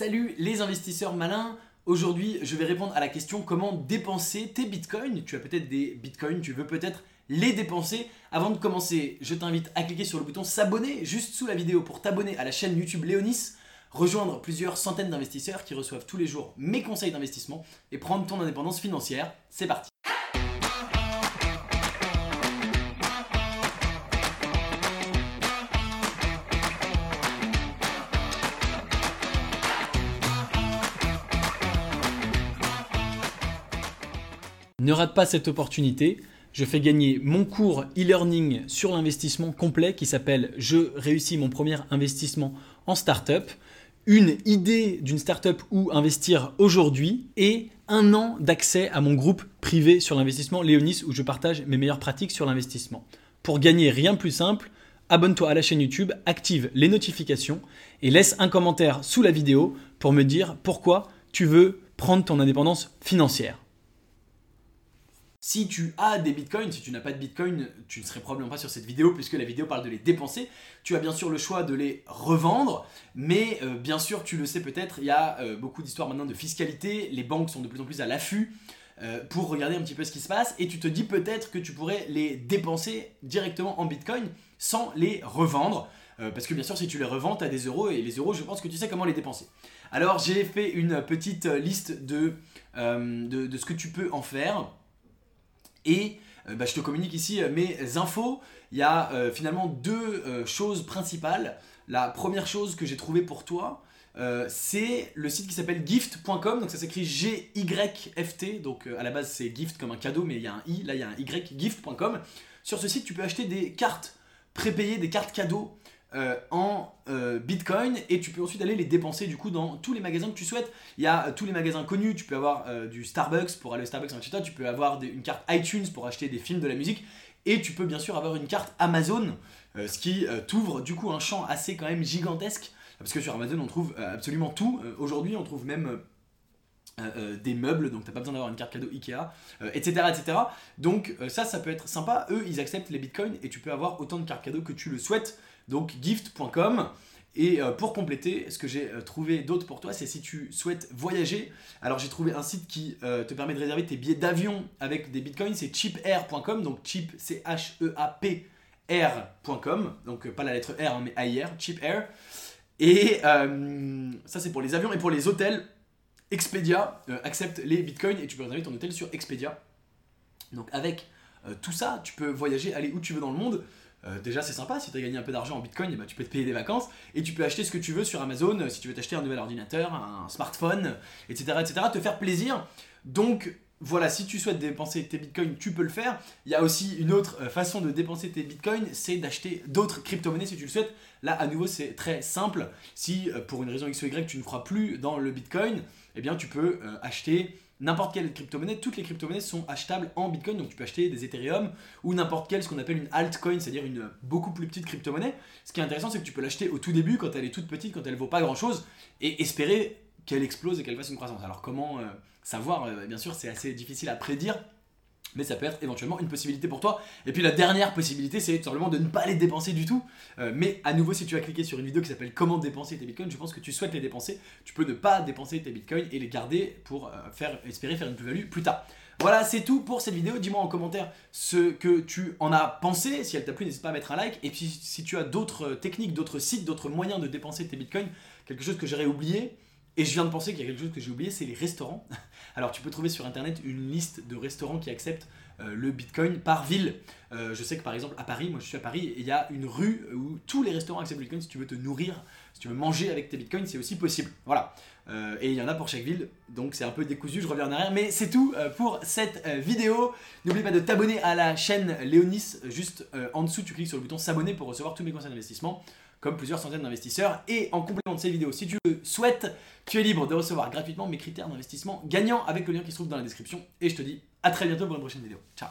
Salut les investisseurs malins Aujourd'hui, je vais répondre à la question comment dépenser tes bitcoins? Tu as peut-être des bitcoins, tu veux peut-être les dépenser. Avant de commencer, je t'invite à cliquer sur le bouton s'abonner juste sous la vidéo pour t'abonner à la chaîne YouTube Léonis, rejoindre plusieurs centaines d'investisseurs qui reçoivent tous les jours mes conseils d'investissement et prendre ton indépendance financière. C'est parti Ne rate pas cette opportunité. Je fais gagner mon cours e-learning sur l'investissement complet qui s'appelle Je réussis mon premier investissement en startup. Une idée d'une startup où investir aujourd'hui et un an d'accès à mon groupe privé sur l'investissement Léonis où je partage mes meilleures pratiques sur l'investissement. Pour gagner rien de plus simple, abonne-toi à la chaîne YouTube, active les notifications et laisse un commentaire sous la vidéo pour me dire pourquoi tu veux prendre ton indépendance financière. Si tu as des bitcoins, si tu n'as pas de bitcoin, tu ne serais probablement pas sur cette vidéo puisque la vidéo parle de les dépenser. Tu as bien sûr le choix de les revendre, mais euh, bien sûr, tu le sais peut-être, il y a euh, beaucoup d'histoires maintenant de fiscalité, les banques sont de plus en plus à l'affût euh, pour regarder un petit peu ce qui se passe et tu te dis peut-être que tu pourrais les dépenser directement en bitcoin sans les revendre. parce que bien sûr, si tu les revends, tu as des euros et les euros, je pense que tu sais comment les dépenser. Alors, j'ai fait une petite liste de ce que tu peux en faire. Et euh, bah, je te communique ici euh, mes infos. Il y a euh, finalement deux choses principales. La première chose que j'ai trouvée pour toi, c'est le site qui s'appelle gift.com. Donc ça s'écrit G-Y-F-T. Donc à la base c'est gift comme un cadeau, mais il y a un i, là il y a un y, gift.com. Sur ce site, tu peux acheter des cartes prépayées, des cartes cadeaux euh, en euh, Bitcoin et tu peux ensuite aller les dépenser du coup dans tous les magasins que tu souhaites. Il y a euh, tous les magasins connus, tu peux avoir du Starbucks pour aller au Starbucks toi, tu peux avoir une carte iTunes pour acheter des films de la musique et tu peux bien sûr avoir une carte Amazon, ce qui t'ouvre du coup un champ assez quand même gigantesque parce que sur Amazon on trouve absolument tout. Aujourd'hui on trouve même des meubles, donc t'as pas besoin d'avoir une carte cadeau Ikea, etc., etc. Donc ça, ça peut être sympa. Eux, ils acceptent les bitcoins et tu peux avoir autant de cartes cadeaux que tu le souhaites donc gift.com. Et euh, pour compléter, ce que j'ai euh, trouvé d'autre pour toi, c'est si tu souhaites voyager. Alors j'ai trouvé un site qui euh, te permet de réserver tes billets d'avion avec des bitcoins, c'est cheapair.com, donc cheap, c h e a p r.com, donc pas la lettre R, hein, mais AIR, cheap air. Et ça c'est pour les avions et pour les hôtels. Expedia accepte les bitcoins et tu peux réserver ton hôtel sur Expedia. Donc avec tout ça, tu peux voyager, aller où tu veux dans le monde. Euh, déjà c'est sympa, si tu as gagné un peu d'argent en bitcoin, eh ben, tu peux te payer des vacances et tu peux acheter ce que tu veux sur Amazon, euh, si tu veux t'acheter un nouvel ordinateur, un smartphone, etc., etc., te faire plaisir. Donc voilà, si tu souhaites dépenser tes bitcoins, tu peux le faire. Il y a aussi une autre euh, façon de dépenser tes bitcoins, c'est d'acheter d'autres crypto-monnaies si tu le souhaites. Là, à nouveau, c'est très simple. Si pour une raison X ou Y, tu ne crois plus dans le bitcoin, eh bien, tu peux acheter n'importe quelle crypto-monnaie, toutes les crypto-monnaies sont achetables en Bitcoin, donc tu peux acheter des Ethereum ou n'importe quelle, ce qu'on appelle une altcoin, c'est-à-dire une beaucoup plus petite crypto-monnaie. Ce qui est intéressant, c'est que tu peux l'acheter au tout début, quand elle est toute petite, quand elle vaut pas grand-chose, et espérer qu'elle explose et qu'elle fasse une croissance. Alors comment euh, savoir euh, Bien sûr, c'est assez difficile à prédire, mais ça peut être éventuellement une possibilité pour toi. Et puis la dernière possibilité, c'est tout simplement de ne pas les dépenser du tout. Euh, mais à nouveau, si tu as cliqué sur une vidéo qui s'appelle Comment dépenser tes bitcoins, je pense que tu souhaites les dépenser. Tu peux ne pas dépenser tes bitcoins et les garder pour euh, faire, espérer faire une plus-value plus tard. Voilà, c'est tout pour cette vidéo. Dis-moi en commentaire ce que tu en as pensé. Si elle t'a plu, n'hésite pas à mettre un like. Et puis si tu as d'autres techniques, d'autres sites, d'autres moyens de dépenser tes bitcoins, quelque chose que j'aurais oublié, et je viens de penser qu'il y a quelque chose que j'ai oublié, c'est les restaurants. Alors tu peux trouver sur internet une liste de restaurants qui acceptent euh, le Bitcoin par ville. Euh, je sais que par exemple à Paris, moi je suis à Paris, il y a une rue où tous les restaurants acceptent le Bitcoin. Si tu veux te nourrir, si tu veux manger avec tes Bitcoins, c'est aussi possible. Voilà. Euh, et il y en a pour chaque ville, donc c'est un peu décousu, je reviens en arrière. Mais c'est tout pour cette vidéo. N'oublie pas de t'abonner à la chaîne Léonis. Juste en dessous, tu cliques sur le bouton s'abonner pour recevoir tous mes conseils d'investissement comme plusieurs centaines d'investisseurs. Et en complément de ces vidéos, si tu le souhaites, tu es libre de recevoir gratuitement mes critères d'investissement gagnants avec le lien qui se trouve dans la description. Et je te dis à très bientôt pour une prochaine vidéo. Ciao